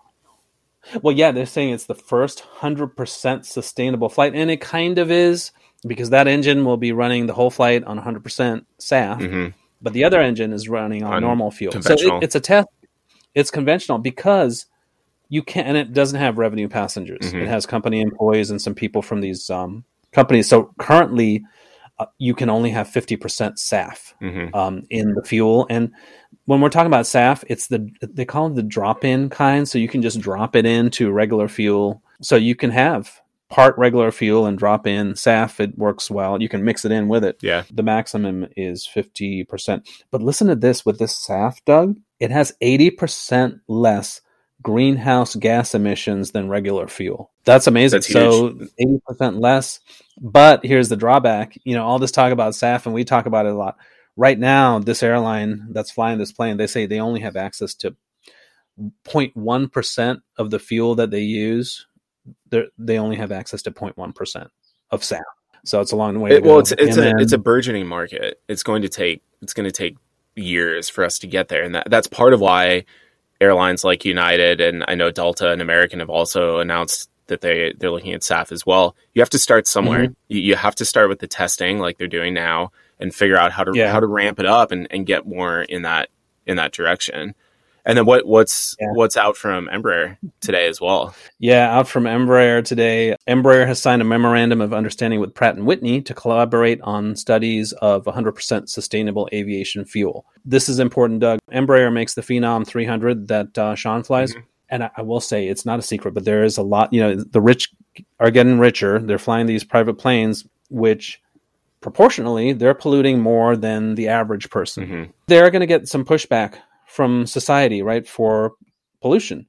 Well, yeah, they're saying it's the first hundred percent sustainable flight, and it kind of is because that engine will be running the whole flight on hundred percent SAF, hmm but the other engine is running on, On normal fuel. So it, it's a test. It's conventional because you can, and it doesn't have revenue passengers. Mhm. It has company employees and some people from these um, companies. So currently, uh, you can only have fifty percent SAF hmm um, in the fuel. And when we're talking about SAF, it's the they call it the drop-in kind, so you can just drop it into regular fuel. So you can have part regular fuel and drop in SAF. It works well. You can mix it in with it. Yeah. The maximum is fifty percent. But listen to this with this SAF, Doug. It has eighty percent less greenhouse gas emissions than regular fuel. That's amazing. That's so 80% less. But here's the drawback. You know, all this talk about SAF, and we talk about it a lot. Right now, this airline that's flying this plane, they say they only have access to 0.1% of the fuel that they use. They they only have access to 0.1% of SAF. So it's a long way. It, well, it's it's a then, it's a burgeoning market. It's going to take it's going to take years for us to get there, and that, that's part of why airlines like United and I know Delta and American have also announced that they they're looking at SAF as well. You have to start somewhere. Mm-hmm. You, you, have to start with the testing, like they're doing now, and figure out how to yeah. how to ramp it up and, and get more in that in that direction. And then what what's yeah. what's out from Embraer today as well? Yeah, out from Embraer today. Embraer has signed a memorandum of understanding with Pratt and Whitney to collaborate on studies of 100% sustainable aviation fuel. This is important, Doug. Embraer makes the Phenom 300 that uh, Sean flies. Mm-hmm. And I, I will say it's not a secret, but there is a lot. You know, the rich are getting richer. They're flying these private planes, which proportionally they're polluting more than the average person. Mm-hmm. They're going to get some pushback from society, right, for pollution.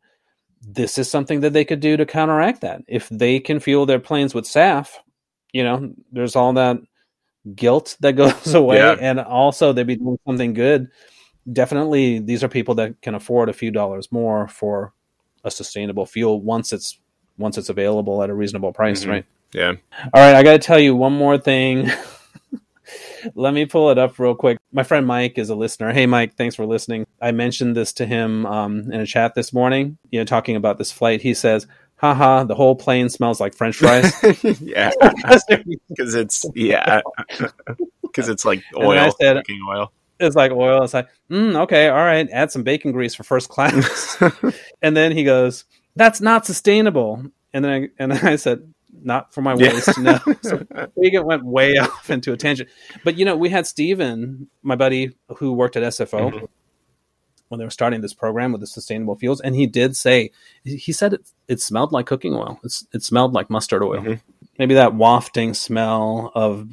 This is something that they could do to counteract that. If they can fuel their planes with SAF, you know, there's all that guilt that goes away, yeah. and also they'd be doing something good. Definitely, these are people that can afford a few dollars more for a sustainable fuel once it's once it's available at a reasonable price, mm-hmm. right? Yeah. All right, I got to tell you one more thing Let me pull it up real quick. My friend Mike is a listener. Hey, Mike, thanks for listening. I mentioned this to him um, in a chat this morning, you know, talking about this flight. He says, haha, the whole plane smells like french fries. yeah. Because it's, yeah. Because it's like oil. Said, oil. It's like oil. It's like, mm, okay, all right, add some bacon grease for first class. and then he goes, that's not sustainable. And then I, and then I said, not for my waist. Yeah. no, so we went way off into a tangent. But you know, we had Steven, my buddy who worked at SFO. Mm-hmm. When they were starting this program with the sustainable fuels, and he did say, he said it, it smelled like cooking oil. It's, it smelled like mustard oil. Mm-hmm. Maybe that wafting smell of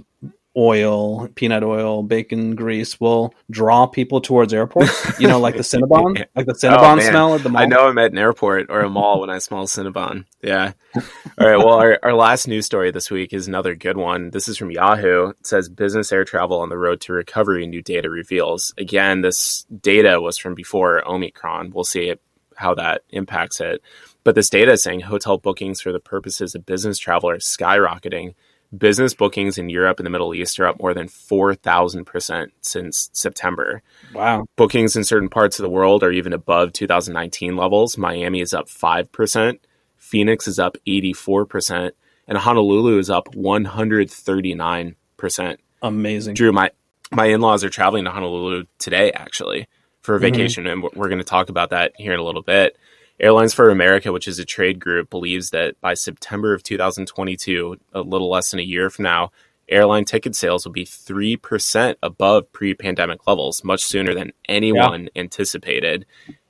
oil, peanut oil, bacon grease will draw people towards airports. You know, like the Cinnabon, yeah. like the Cinnabon oh, smell at the mall. I know I'm at an airport or a mall when I smell Cinnabon. Yeah. All right. Well, our, our last news story this week is another good one. This is from Yahoo. It says business air travel on the road to recovery. New data reveals. Again, this data was from before Omicron. We'll see how that impacts it. But this data is saying hotel bookings for the purposes of business travel are skyrocketing business bookings in Europe and the Middle East are up more than 4,000% since September. Wow. Bookings in certain parts of the world are even above 2019 levels. Miami is up 5%, Phoenix is up 84%, and Honolulu is up 139%. Amazing. Drew, my, my in laws are traveling to Honolulu today, actually, for a mm-hmm. vacation, mm-hmm. and we're going to talk about that here in a little bit. Airlines for America, which is a trade group, believes that by September of 2022, a little less than a year from now, airline ticket sales will be 3% above pre pandemic levels, much sooner than anyone yeah. anticipated.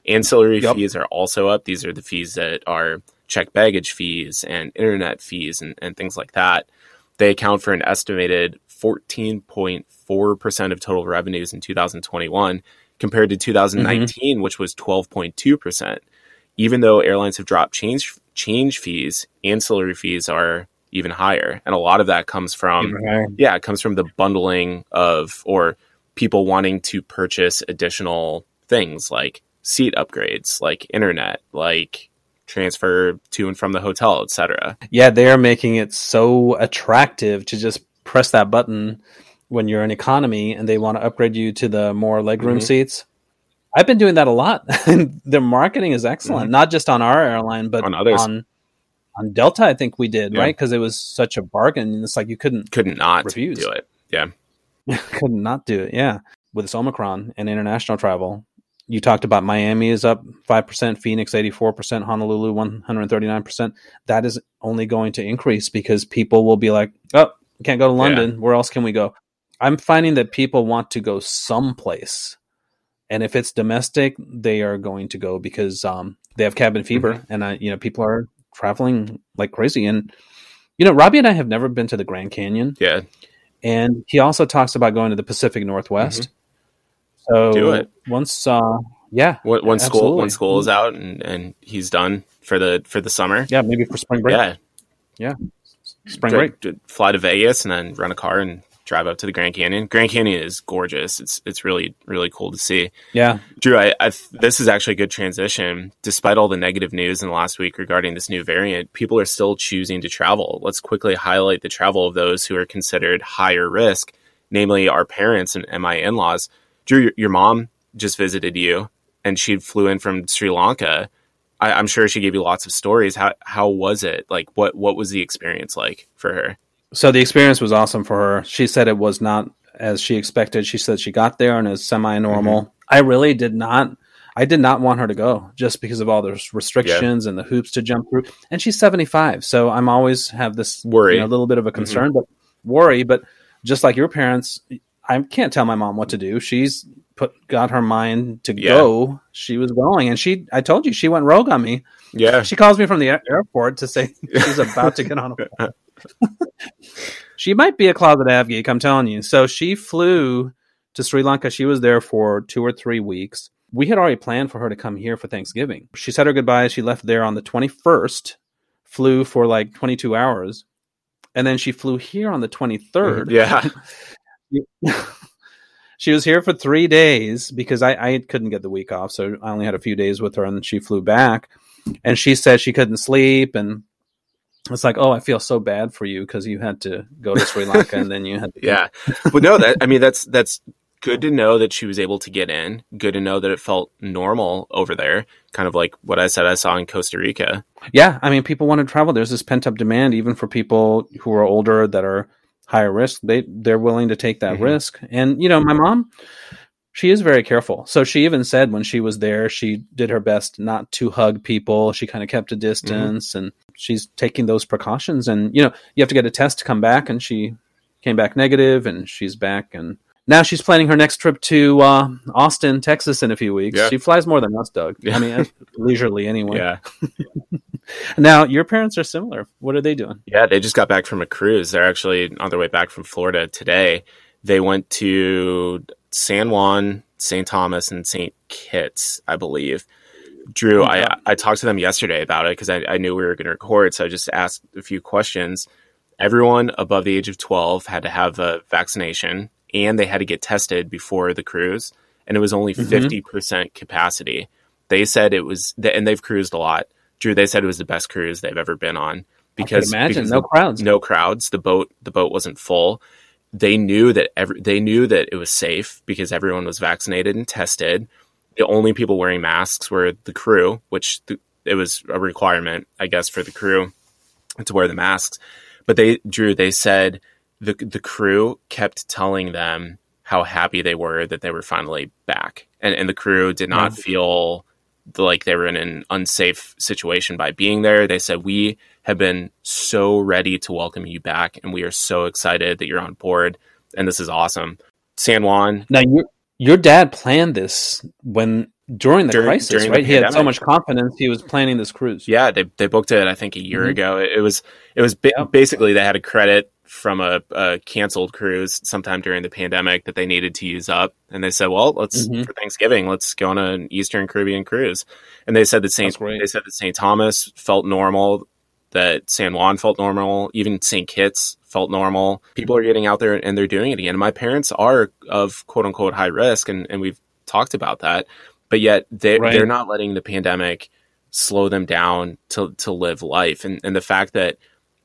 Ancillary yep. fees are also up. These are the fees that are check baggage fees and internet fees and, and things like that. They account for an estimated 14.4% of total revenues in 2021 compared to 2019, mm-hmm. which was 12.2% even though airlines have dropped change change fees, ancillary fees are even higher, and a lot of that comes from yeah, it comes from the bundling of or people wanting to purchase additional things like seat upgrades, like internet, like transfer to and from the hotel, etc. Yeah, they are making it so attractive to just press that button when you're in economy and they want to upgrade you to the more legroom mm-hmm. seats I've been doing that a lot. Their marketing is excellent, mm-hmm. not just on our airline, but on others. On, on Delta, I think we did yeah. right because it was such a bargain. It's like you couldn't couldn't not refuse. do it. Yeah, could not do it. Yeah, with this Omicron and international travel, you talked about Miami is up five percent, Phoenix eighty four percent, Honolulu one hundred thirty nine percent. That is only going to increase because people will be like, "Oh, can't go to London. Yeah. Where else can we go?" I'm finding that people want to go someplace and if it's domestic, they are going to go because um, they have cabin fever, mm-hmm. and I, you know, people are traveling like crazy. And you know, Robbie and I have never been to the Grand Canyon. Yeah, and he also talks about going to the Pacific Northwest. Mm-hmm. So once uh, Yeah, when, when school when school is out and, and he's done for the for the summer. Yeah, maybe for spring break. Yeah, yeah, spring break. Fly to Vegas and then rent a car and drive up to the Grand Canyon. Grand Canyon is gorgeous. It's it's really really cool to see. Yeah, Drew, I, I this is actually a good transition. Despite all the negative news in the last week regarding this new variant, people are still choosing to travel. Let's quickly highlight the travel of those who are considered higher risk, namely our parents and, my in laws. Drew, your, your mom just visited you, and she flew in from Sri Lanka. I, I'm sure she gave you lots of stories. How how was it? Like what what was the experience like for her? So the experience was awesome for her. She said it was not as she expected. She said she got there and is semi normal. Mm-hmm. I really did not. I did not want her to go just because of all the restrictions yeah. and the hoops to jump through. And she's 75, so I'm always have this worry, a you know, little bit of a concern, mm-hmm. but worry. But just like your parents, I can't tell my mom what to do. She's put got her mind to yeah. go. She was going, and she. I told you she went rogue on me. Yeah, she calls me from the airport to say she's about to get on a she might be a closet av geek, I'm telling you. So she flew to Sri Lanka. She was there for two or three weeks. We had already planned for her to come here for Thanksgiving. She said her goodbyes. She left there on the 21st, flew for like 22 hours, and then she flew here on the 23rd. Mm, yeah. she was here for three days because I, I couldn't get the week off. So I only had a few days with her, and then she flew back. And she said she couldn't sleep and it's like, oh, I feel so bad for you because you had to go to Sri Lanka and then you had. To- yeah, but no, that I mean that's that's good to know that she was able to get in. Good to know that it felt normal over there, kind of like what I said I saw in Costa Rica. Yeah, I mean, people want to travel. There's this pent up demand, even for people who are older that are higher risk. They they're willing to take that mm-hmm. risk, and you know, my mom she is very careful. So she even said when she was there, she did her best not to hug people. She kind of kept a distance mm-hmm. and she's taking those precautions. And, you know, you have to get a test to come back. And she came back negative and she's back. And now she's planning her next trip to uh, Austin, Texas in a few weeks. Yeah. She flies more than us, Doug. Yeah. I mean, leisurely anyway. Yeah. now, your parents are similar. What are they doing? Yeah, they just got back from a cruise. They're actually on their way back from Florida today. They went to San Juan, St. Thomas, and St. Kitts, I believe. Drew, I, I talked to them yesterday about it because I, I knew we were going to record. So I just asked a few questions. Everyone above the age of 12 had to have a vaccination and they had to get tested before the cruise. And it was only mm-hmm. 50% capacity. They said it was, and they've cruised a lot. Drew, they said it was the best cruise they've ever been on because, imagine because no the, crowds, no crowds. The boat, the boat wasn't full they knew that every, they knew that it was safe because everyone was vaccinated and tested. The only people wearing masks were the crew, which th- it was a requirement, I guess, for the crew to wear the masks. But they, Drew, they said the the crew kept telling them how happy they were that they were finally back, and and the crew did not mm-hmm. feel like they were in an unsafe situation by being there. They said we have been so ready to welcome you back, and we are so excited that you're on board. And this is awesome. San Juan. Now, your your dad planned this when during the during, crisis, during right? The he had so much confidence. He was planning this cruise. Yeah, they they booked it. I think a year mm-hmm. ago. It, it, was it was ba- basically they had a credit from a, a, canceled cruise sometime during the pandemic that they needed to use up, and they said, "Well, let's mm-hmm. for Thanksgiving, let's go on an Eastern Caribbean cruise." And they said that Saint they said that Saint Thomas felt normal that San Juan felt normal, even St. Kitts felt normal. People are getting out there and they're doing it again. And my parents are of quote unquote high risk, and, and we've talked about that, but yet they, right. they're not letting the pandemic slow them down to, to live life. And, and the fact that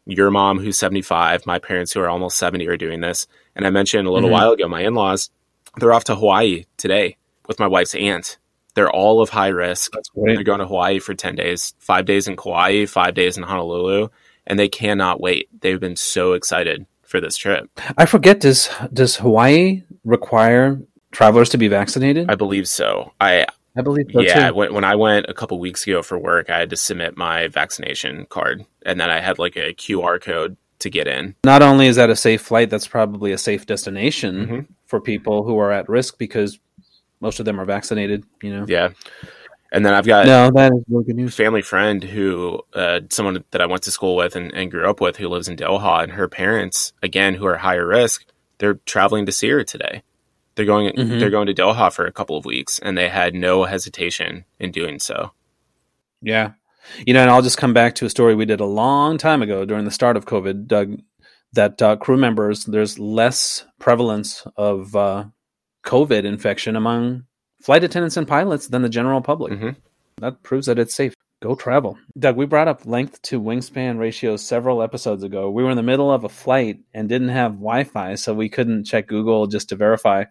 your mom, who's 75, my parents, who are almost 70, are doing this. And I mentioned a little mm-hmm. while ago, my in laws, they're off to Hawaii today with my wife's aunt they're all of high risk. They're going to Hawaii for 10 days, five days in Kauai, five days in Honolulu, and they cannot wait. They've been so excited for this trip. I forget, does, does Hawaii require travelers to be vaccinated? I believe so. I, I believe so yeah, too. When, when I went a couple weeks ago for work, I had to submit my vaccination card, and then I had like a QR code to get in. Not only is that a safe flight, that's probably a safe destination mm-hmm. for people who are at risk because most of them are vaccinated. You know. Yeah. And then I've got no, that is really good news. Family friend who, uh, someone that I went to school with and, and grew up with, who lives in Doha, and her parents, again, who are higher risk, they're traveling to see her today. They're going mm-hmm. they're going to Doha for a couple of weeks, and they had no hesitation in doing so. Yeah, you know, and I'll just come back to a story we did a long time ago during the start of COVID, Doug. That uh, crew members, there's less prevalence of uh, COVID infection among flight attendants and pilots than the general public. Mm-hmm. That proves that it's safe. Go travel. Doug, we brought up length to wingspan ratios several episodes ago. We were in the middle of a flight and didn't have Wi Fi, so we couldn't check Google just to verify.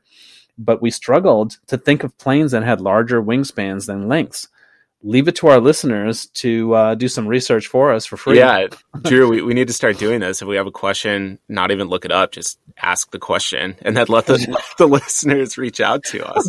But we struggled to think of planes that had larger wingspans than lengths leave it to our listeners to uh, do some research for us for free. Yeah, Drew, we, we need to start doing this. If we have a question, not even look it up, just ask the question and then let the, let the listeners reach out to us.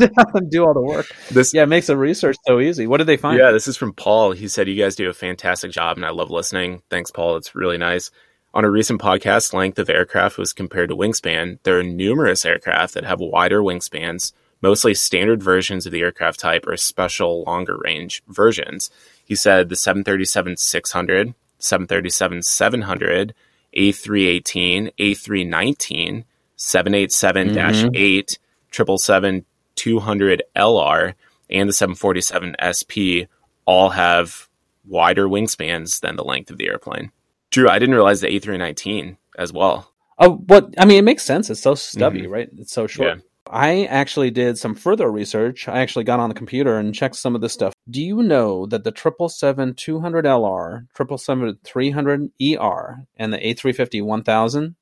do all the work. This, yeah, it makes the research so easy. What did they find? Yeah, this is from Paul. He said, You guys do a fantastic job and I love listening. Thanks, Paul. It's really nice. On a recent podcast, length of aircraft was compared to wingspan. There are numerous aircraft that have wider wingspans mostly standard versions of the aircraft type or special longer range versions. He said the 737 600, 737 700, A318, A319, 787 8, 777 200 LR, and the 747 SP all have wider wingspans than the length of the airplane. Drew, I didn't realize the A319 as well. Oh, what I mean, it makes sense. It's so stubby, mm-hmm. right? It's so short. Yeah. I actually did some further research. I actually got on the computer and checked some of this stuff. Do you know that the 777 200LR, 777 300ER, and the A350 1000,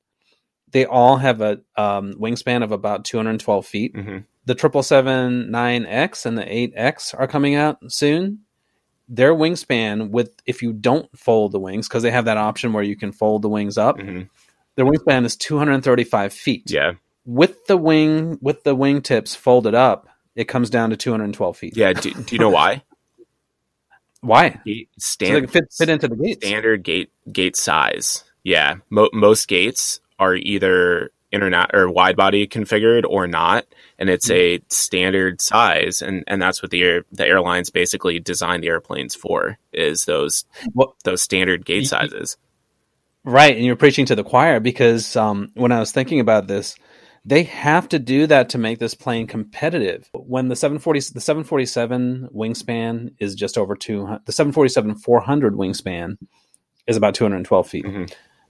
they all have a um, wingspan of about 212 feet. Mm-hmm. The 777 9X and the 8X are coming out soon. Their wingspan, with if you don't fold the wings, because they have that option where you can fold the wings up, mm-hmm. their wingspan is 235 feet. Yeah with the wing with the wingtips folded up, it comes down to 212 feet. Yeah. Do, do you know why? why? Standard so fit, fit into the gate. Standard gate gate size. Yeah. Mo- most gates are either internet or wide body configured or not, and it's a standard size, and and that's what the air, the airlines basically design the airplanes for is those well, those standard gate sizes. Right, and you're preaching to the choir because um, when I was thinking about this, they have to do that to make this plane competitive. When the 740 the 747 wingspan is just over 200, the 747 400 wingspan is about 212 feet. Mm-hmm.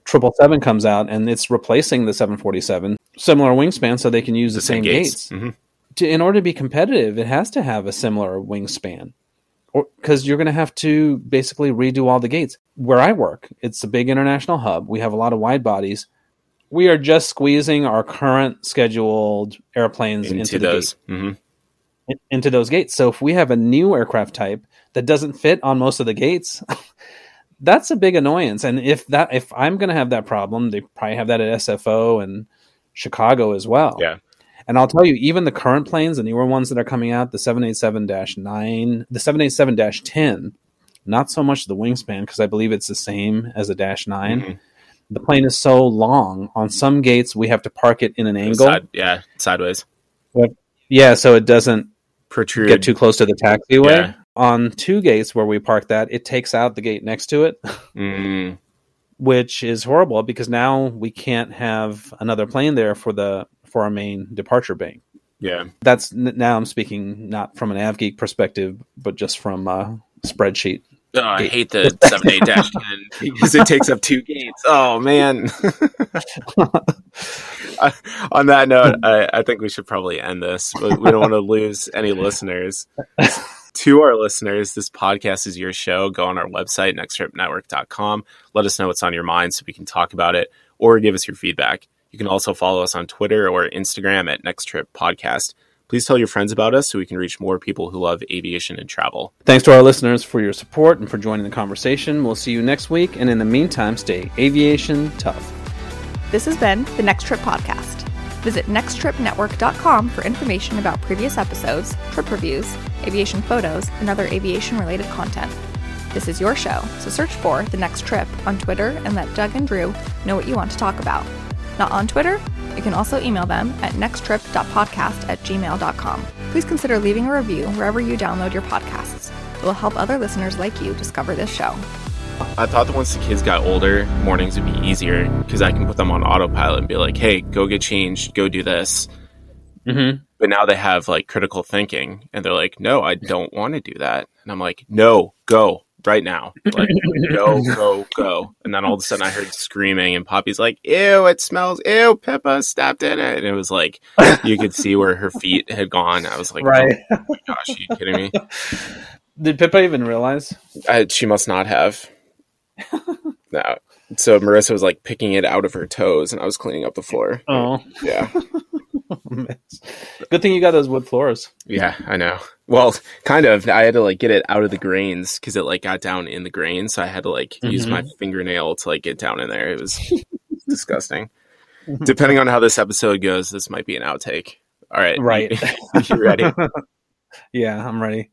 777 comes out and it's replacing the 747 similar wingspan so they can use the, the same, same, gates. gates. Mm-hmm. To, in order to be competitive, it has to have a similar wingspan because you're going to have to basically redo all the gates. Where I work, it's a big international hub. We have a lot of wide bodies we are just squeezing our current scheduled airplanes into, into those mm-hmm. into those gates. So if we have a new aircraft type that doesn't fit on most of the gates, that's a big annoyance. And if that if I'm going to have that problem, they probably have that at SFO and Chicago as well. Yeah. And I'll tell you, even the current planes, the newer ones that are coming out, the 787 9, the 787 10, not so much the wingspan, because I believe it's the same as a Dash 9. Mm-hmm the plane is so long. On some gates, we have to park it in an angle. Side, yeah, sideways. yeah, so it doesn't protrude get too close to the taxiway. Yeah. On two gates where we park that, it takes out the gate next to it, mm. which is horrible because now we can't have another plane there for the for our main departure bank. Yeah, that's now I'm speaking not from an AvGeek perspective, but just from a spreadsheet Oh, I hate the seven eight dash ten because it takes up two gates. Oh man. On that note, I, I, think we should probably end this. We don't want to lose any listeners. to our listeners, this podcast is your show. Go on our website, nexttripnetwork.com. Let us know what's on your mind so we can talk about it or give us your feedback. You can also follow us on Twitter or Instagram at Next Trip Podcast. Please tell your friends about us so we can reach more people who love aviation and travel. Thanks to our listeners for your support and for joining the conversation. We'll see you next week, and in the meantime, stay aviation tough. This has been the Next Trip Podcast. Visit nexttripnetwork.com for information about previous episodes, trip reviews, aviation photos, and other aviation related content. This is your show, so search for The Next Trip on Twitter and let Doug and Drew know what you want to talk about. Not on Twitter? You can also email them at nexttrip.podcast at gmail.com. Please consider leaving a review wherever you download your podcasts. It will help other listeners like you discover this show. I thought that once the kids got older, mornings would be easier because I can put them on autopilot and be like, hey, go get changed, go do this. Mm-hmm. but now they have like critical thinking and they're like, no, I don't want to do that. And I'm like, no, go right now. Like, go, go, go. And then all of a sudden I heard screaming and Poppy's like, ew, it smells, ew, Pippa stepped in it. And it was like, you could see where her feet had gone. I was like, oh right. oh my gosh, are you kidding me? Did Pippa even realize? I, she must not have. no. So Marissa was like picking it out of her toes and I was cleaning up the floor. Oh. Yeah. Good thing you got those wood floors. Yeah, I know. Well, kind of. I had to like get it out of the grains because it like got down in the grains, so I had to like mm-hmm. use my fingernail to like get down in there. It was disgusting. Depending on how this episode goes, this might be an outtake. All right, right. you ready? yeah, I'm ready.